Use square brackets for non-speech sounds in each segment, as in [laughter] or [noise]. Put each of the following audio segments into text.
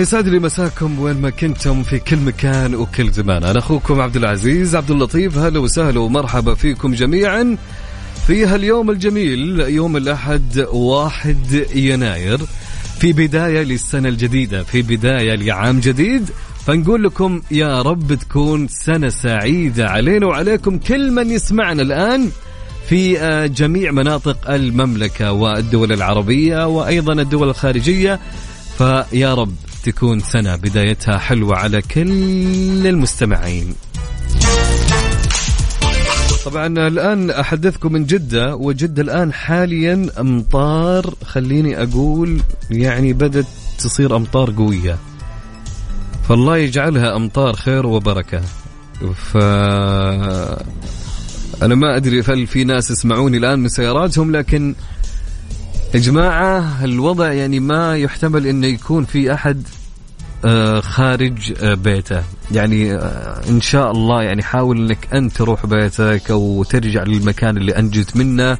يسعد لي مساكم وين ما كنتم في كل مكان وكل زمان. أنا أخوكم عبد العزيز عبد اللطيف هلا وسهلا ومرحبا فيكم جميعا في هاليوم الجميل يوم الأحد واحد يناير. في بداية للسنة الجديدة في بداية لعام جديد. فنقول لكم يا رب تكون سنة سعيدة علينا وعليكم كل من يسمعنا الآن في آه، جميع مناطق المملكة والدول العربية وأيضا الدول الخارجية. فيا رب تكون سنة بدايتها حلوة على كل المستمعين. طبعا الآن أحدثكم من جدة وجدة الآن حاليا أمطار خليني أقول يعني بدأت تصير أمطار قوية. فالله يجعلها أمطار خير وبركة. ف أنا ما أدري هل في ناس يسمعوني الآن من سياراتهم لكن يا جماعة الوضع يعني ما يحتمل إنه يكون في أحد آه، خارج آه، بيته. يعني آه، إن شاء الله يعني حاول إنك انت تروح بيتك أو ترجع للمكان اللي انجت منه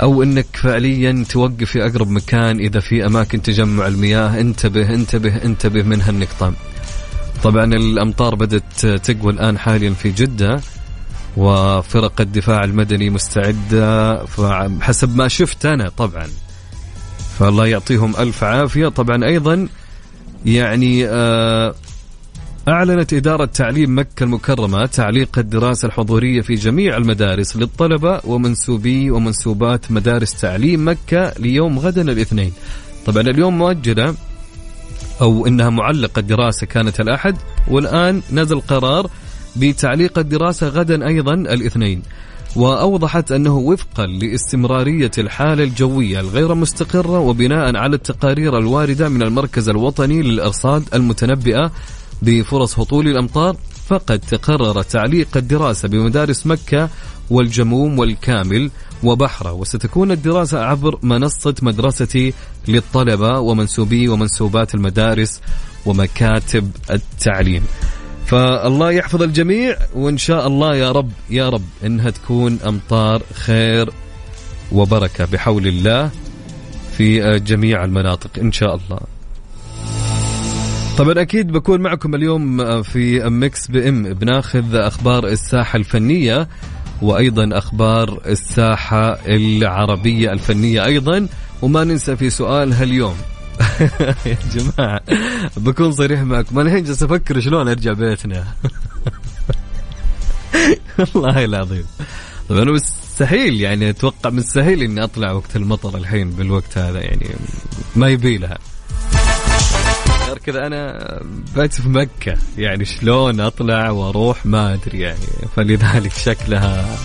أو إنك فعليا توقف في أقرب مكان إذا في أماكن تجمع المياه. انتبه انتبه انتبه من هالنقطة. طبعا الأمطار بدأت تقوى الآن حاليا في جدة. وفرق الدفاع المدني مستعدة حسب ما شفت أنا طبعا. فالله يعطيهم ألف عافية. طبعا أيضا يعني آه، أعلنت إدارة تعليم مكة المكرمة تعليق الدراسة الحضورية في جميع المدارس للطلبة ومنسوبي ومنسوبات مدارس تعليم مكة ليوم غدا الاثنين. طبعا اليوم مؤجلة أو إنها معلقة الدراسة كانت الأحد والآن نزل قرار بتعليق الدراسة غدا أيضا الاثنين. وأوضحت أنه وفقا لاستمرارية الحالة الجوية الغير مستقرة وبناء على التقارير الواردة من المركز الوطني للأرصاد المتنبئة بفرص هطول الأمطار فقد تقرر تعليق الدراسة بمدارس مكة والجموم والكامل وبحرة. وستكون الدراسة عبر منصة مدرستي للطلبة ومنسوبي ومنسوبات المدارس ومكاتب التعليم. فالله يحفظ الجميع وإن شاء الله يا رب يا رب إنها تكون أمطار خير وبركة بحول الله في جميع المناطق إن شاء الله. طبعا أكيد بكون معكم اليوم في Mix PM بناخذ أخبار الساحة الفنية وأيضا أخبار الساحة العربية الفنية أيضا وما ننسى في سؤال هاليوم يا جماعة بكون صريح معكم. أنا الحين جالس أفكر شلون أرجع بيتنا. [laughs] والله العظيم. طبعا أنا مستحيل يعني أتوقع مستحيل إني أطلع وقت المطر الحين بالوقت هذا يعني ما يبي لها. غير كذا أنا بيت في مكة يعني شلون أطلع وأروح ما أدري يعني. فلذلك شكلها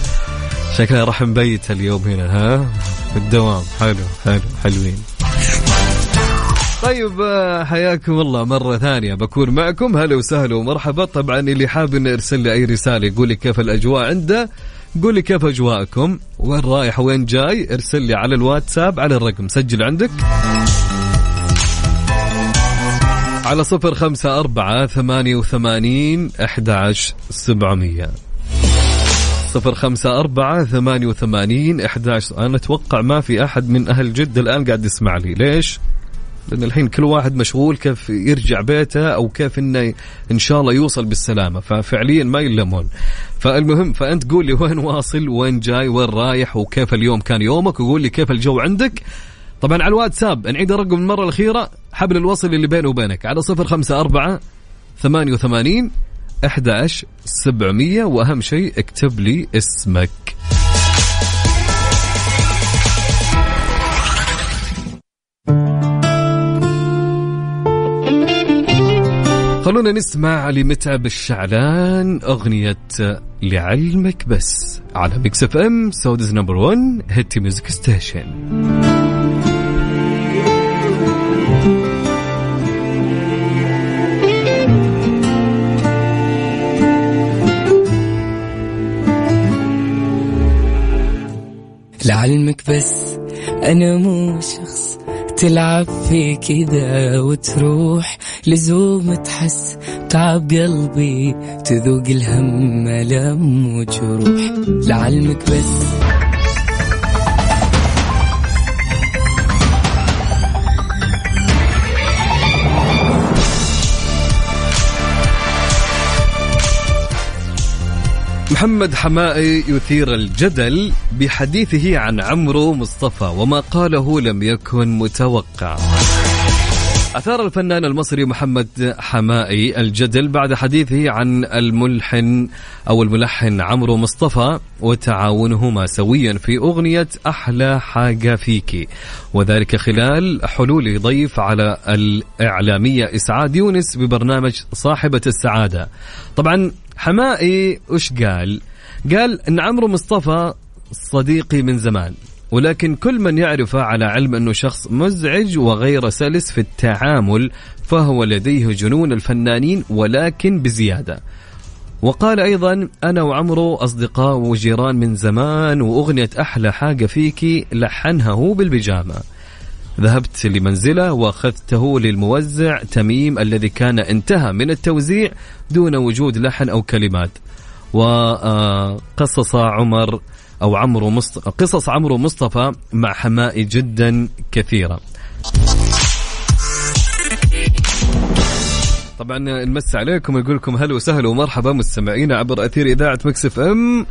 شكلها راح نبيت اليوم هنا ها؟ في الدوام حلو حلو حلوين. طيب آه، حياكم الله مرة ثانية. بكون معكم. هلا وسهلا ومرحبا. طبعا اللي حاب إنه يرسل لي أي رسالة يقول لي كيف الأجواء عنده قول لي كيف أجواءكم وين رايح وين جاي ارسل لي على الواتساب على الرقم. سجل عندك. على صفر خمسة أربعة ثمانية وثمانين أحد سبعمية. صفر خمسة أربعة ثمانية وثمانين أحد أنا أتوقع ما في أحد من أهل جدة الآن قاعد يسمع لي. ليش؟ لأن الحين كل واحد مشغول كيف يرجع بيته أو كيف إنه إن شاء الله يوصل بالسلامة. ففعليا ما يلمون. فالمهم فأنت قول لي وين واصل وين جاي وين رايح وكيف اليوم كان يومك وقول لي كيف الجو عندك. طبعا على الواتساب نعيد الرقم المرة الأخيرة حبل الوصل اللي بيني وبينك. على صفر خمسة أربعة ثمانية وثمانين أحد سبعمية وأهم شيء اكتب لي اسمك. خلونا نسمع لمتعب الشعلان أغنية لعلمك بس على Mix FM Saudi's number 1 hit music station لعلمك بس أنا مو شخص تلعب في كذا وتروح. لزوم تحس تعب قلبي تذوق الهم ألم وجروح. لعلمك بس. محمد حمائي يثير الجدل بحديثه عن عمرو مصطفى وما قاله لم يكن متوقع. أثار الفنان المصري محمد حمائي الجدل بعد حديثه عن الملحن أو الملحن عمرو مصطفى وتعاونهما سويا في أغنية أحلى حاجة فيكي وذلك خلال حلول ضيف على الإعلامية إسعاد يونس ببرنامج صاحبة السعادة. طبعا حمائي وش قال؟ قال إن عمرو مصطفى صديقي من زمان. ولكن كل من يعرفه على علم أنه شخص مزعج وغير سلس في التعامل فهو لديه جنون الفنانين ولكن بزيادة. وقال أيضا أنا وعمرو أصدقاء وجيران من زمان وأغنية أحلى حاجة فيكي لحنها هو بالبيجامة. ذهبت لمنزله وأخذته للموزع تميم الذي كان انتهى من التوزيع دون وجود لحن أو كلمات. وقصص عمر أو عمرو مصطفى قصص عمرو مصطفى مع حمائي جدا كثيرة. طبعا نمس عليكم يقول لكم هلا وسهلا ومرحبا مستمعين عبر أثير إذاعة مكسف إم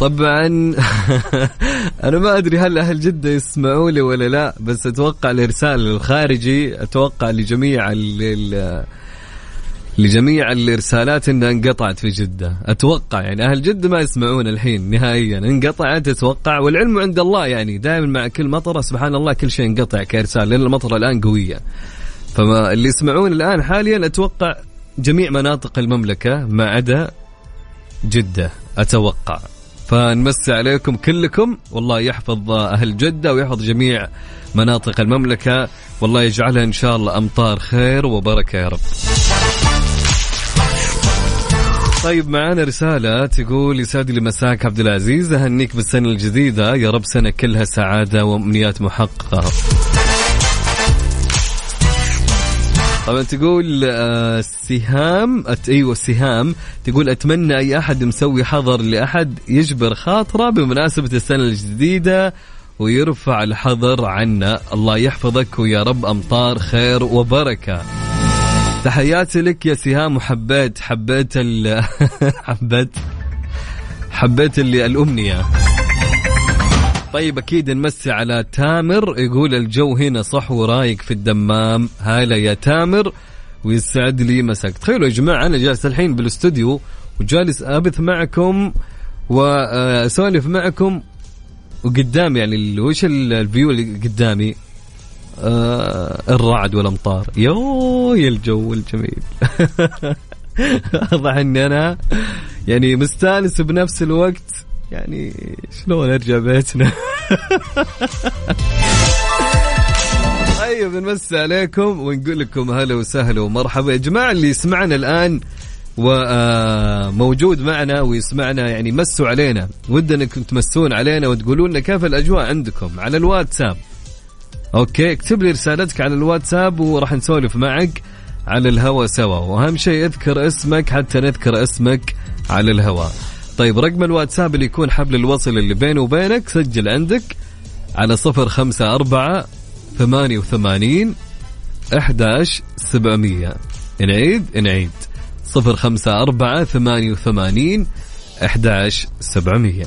طبعا [laughs] أنا ما أدري هل أهل جدة يسمعوا لي ولا لا بس أتوقع الإرسال الخارجي أتوقع لجميع لجميع الإرسالات إنها انقطعت في جدة. أتوقع يعني أهل جدة ما يسمعون الحين نهائيا. انقطعت أتوقع. والعلم عند الله يعني دائما مع كل مطرة سبحان الله كل شيء انقطع كإرسال لأن المطرة الآن قوية. فما اللي يسمعون الآن حاليا أتوقع جميع مناطق المملكة ما عدا جدة. أتوقع. فنمسي عليكم كلكم. والله يحفظ أهل جدة ويحفظ جميع مناطق المملكة. والله يجعلها إن شاء الله أمطار خير وبركة يا رب. طيب معانا رسالة تقول يسعد لي مساك عبد العزيز. أهنيك بالسنة الجديدة. يا رب سنة كلها سعادة وأمنيات محققة. طبعا تقول آه سهام إيوه سهام. تقول أتمنى أي أحد مسوي حظر لأحد يجبر خاطره بمناسبة السنة الجديدة ويرفع الحظر عنا. الله يحفظك ويا رب أمطار خير وبركة. تحياتي لك يا سهام وحبيت حبيت ال [laughs] حبيت حبيت اللي الأمنية. طيب أكيد نمسي على تامر يقول الجو هنا صح ورايق في الدمام. هلا يا تامر ويسعد لي مساك. تخيلوا يا جماعة أنا جالس الحين بالاستوديو وجالس أبث معكم وأسولف معكم وقدام يعني وش ال view اللي قدامي؟ الرعد والأمطار. يو يا الجو الجميل واضح اني أنا يعني مستانس بنفس الوقت يعني شلون ارجع بيتنا طيب نمسي عليكم ونقول لكم هلا وسهلا ومرحبا يا جماعة اللي يسمعنا الان وموجود معنا ويسمعنا يعني مسوا علينا ودنا انكم تمسون علينا وتقولوا لنا كيف الاجواء عندكم على الواتساب أوكي اكتب لي رسالتك على الواتساب وراح نسولف معك على الهواء سوا. وأهم شيء اذكر اسمك حتى نذكر اسمك على الهواء طيب رقم الواتساب اللي يكون حبل الوصل اللي بيني وبينك سجل عندك على صفر خمسة أربعة ثمانية وثمانين أحداش سبعمية. نعيد نعيد. صفر خمسة أربعة ثمانية وثمانين أحداش سبعمية.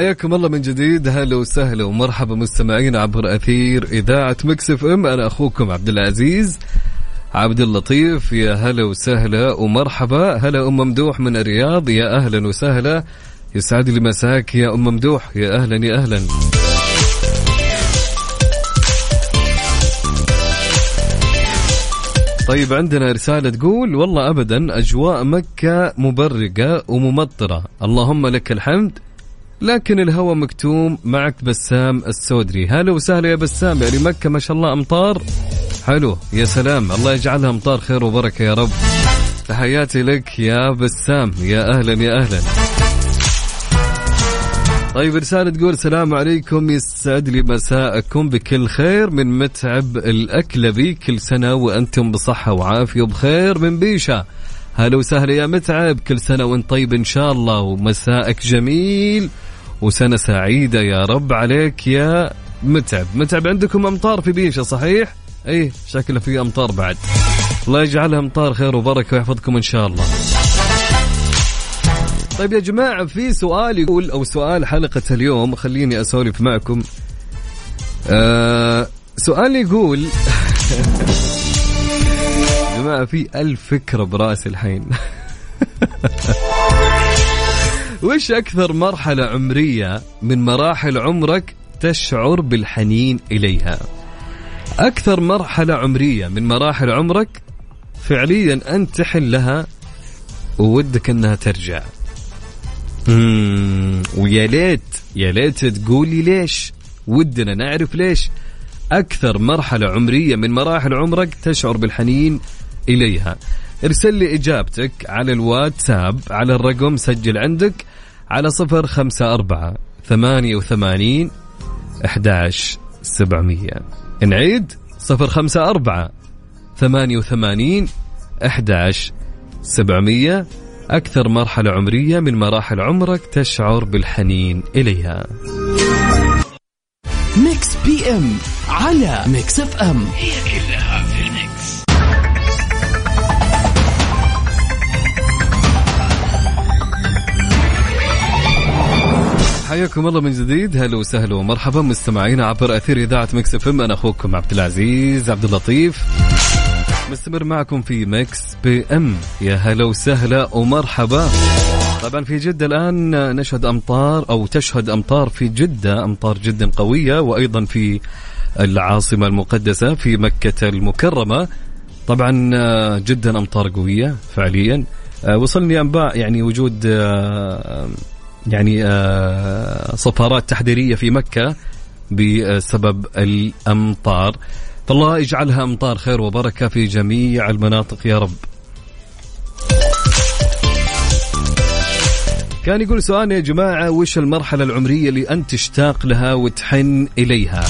حياكم الله من جديد. هلا وسهلا ومرحبا مستمعينا عبر أثير إذاعة مكسف إم. أنا أخوكم عبد العزيز عبد اللطيف. يا هلا وسهلا ومرحبا. هلا أم ممدوح من الرياض. يا أهلا وسهلا. يسعد لي مساك يا أم ممدوح. يا أهلا يا أهلا. طيب عندنا رسالة تقول والله أبدا أجواء مكة مبرقة وممطرة. اللهم لك الحمد. لكن الهواء مكتوم معك بسام السودري. هلا وسهلا يا بسام يعني مكة ما شاء الله أمطار. حلو يا سلام الله يجعلها أمطار خير وبركة يا رب. تحياتي لك يا بسام يا أهلا يا أهلا. طيب رسالة تقول السلام عليكم يسعد لي مساءكم بكل خير. من متعب الأكلبي كل سنة وأنتم بصحة وعافية وبخير من بيشة. هلا وسهلا يا متعب كل سنة وأنت طيب إن شاء الله ومساءك جميل. وسنة سعيدة يا رب عليك يا متعب. متعب عندكم أمطار في بيشة صحيح؟ إيه شكله في أمطار بعد. الله يجعلها أمطار خير وبركة ويحفظكم إن شاء الله. طيب يا جماعة في سؤال يقول أو سؤال حلقة اليوم خليني أسولف معكم. آه سؤال يقول [laughs] جماعة في ألف فكرة براسي الحين. [laughs] وش أكثر مرحلة عمرية من مراحل عمرك تشعر بالحنين إليها؟ أكثر مرحلة عمرية من مراحل عمرك فعليا أنت تحن لها وودك أنها ترجع. ويا ليت يا ليت تقولي ليش؟ ودنا نعرف ليش. أكثر مرحلة عمرية من مراحل عمرك تشعر بالحنين إليها. ارسل لي إجابتك على الواتساب على الرقم سجل عندك على صفر خمسة أربعة ثمانية وثمانين أحداش سبعمية. نعيد صفر خمسة أربعة ثمانية وثمانين أحداش سبعمية. أكثر مرحلة عمرية من مراحل عمرك تشعر بالحنين إليها. Mix PM على Mix FM. هي كلها حياكم الله من جديد. هلا وسهلا ومرحبا مستمعينا عبر أثير إذاعة Mix FM. أنا أخوكم عبد العزيز عبد اللطيف. مستمر معكم في Mix PM. يا هلا وسهلا ومرحبا. طبعا في جدة الآن نشهد أمطار أو تشهد أمطار في جدة أمطار جدا قوية وأيضا في العاصمة المقدسة في مكة المكرمة. طبعا جدا أمطار قوية فعليا. آه، وصلني أنباء يعني وجود آه، يعني آه، صفارات تحذيرية في مكة بسبب الأمطار. فالله يجعلها أمطار خير وبركة في جميع المناطق يا رب. كان يقول سؤال يا جماعة وش المرحلة العمرية اللي أنت تشتاق لها وتحن إليها؟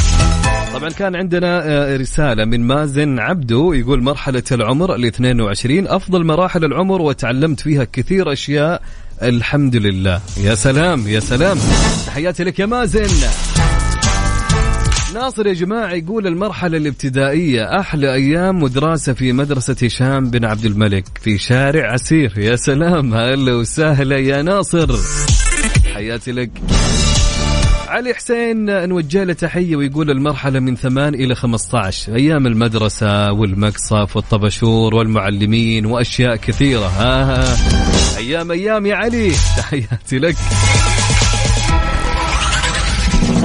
طبعا كان عندنا آه، رسالة من مازن عبدو يقول مرحلة العمر ال 22 أفضل مراحل العمر وتعلمت فيها كثير أشياء الحمد لله. يا سلام يا سلام. تحياتي لك يا مازن. ناصر يا جماعة يقول المرحلة الابتدائية أحلى أيام ودراسة في مدرسة هشام بن عبد الملك في شارع عسير. يا سلام هلا وسهلا يا ناصر. حياتي لك. علي حسين نوجه له تحية ويقول المرحلة من ثمان إلى 15 أيام المدرسة والمقصف والطبشور والمعلمين وأشياء كثيرة. ها, ها أيام أيام يا علي. [laughs] تحياتي لك.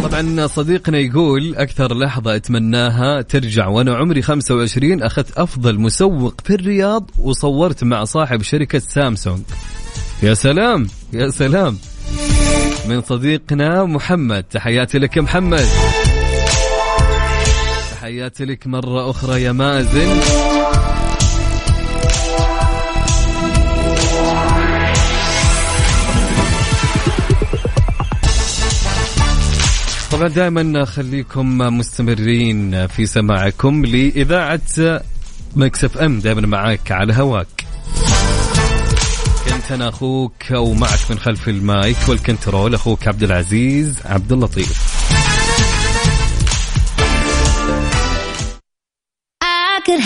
طبعا صديقنا يقول أكثر لحظة أتمناها ترجع وأنا عمري 25 أخذت أفضل مسوق في الرياض وصورت مع صاحب شركة سامسونج. يا سلام يا سلام. من صديقنا محمد. تحياتي لك يا محمد. تحياتي لك مرة أخرى يا مازن. طبعا دائما خليكم مستمرين في سماعكم لإذاعة Mix FM دائما معك على هواك. كنت أنا أخوك ومعك من خلف المايك والكنترول أخوك عبد العزيز عبد اللطيف.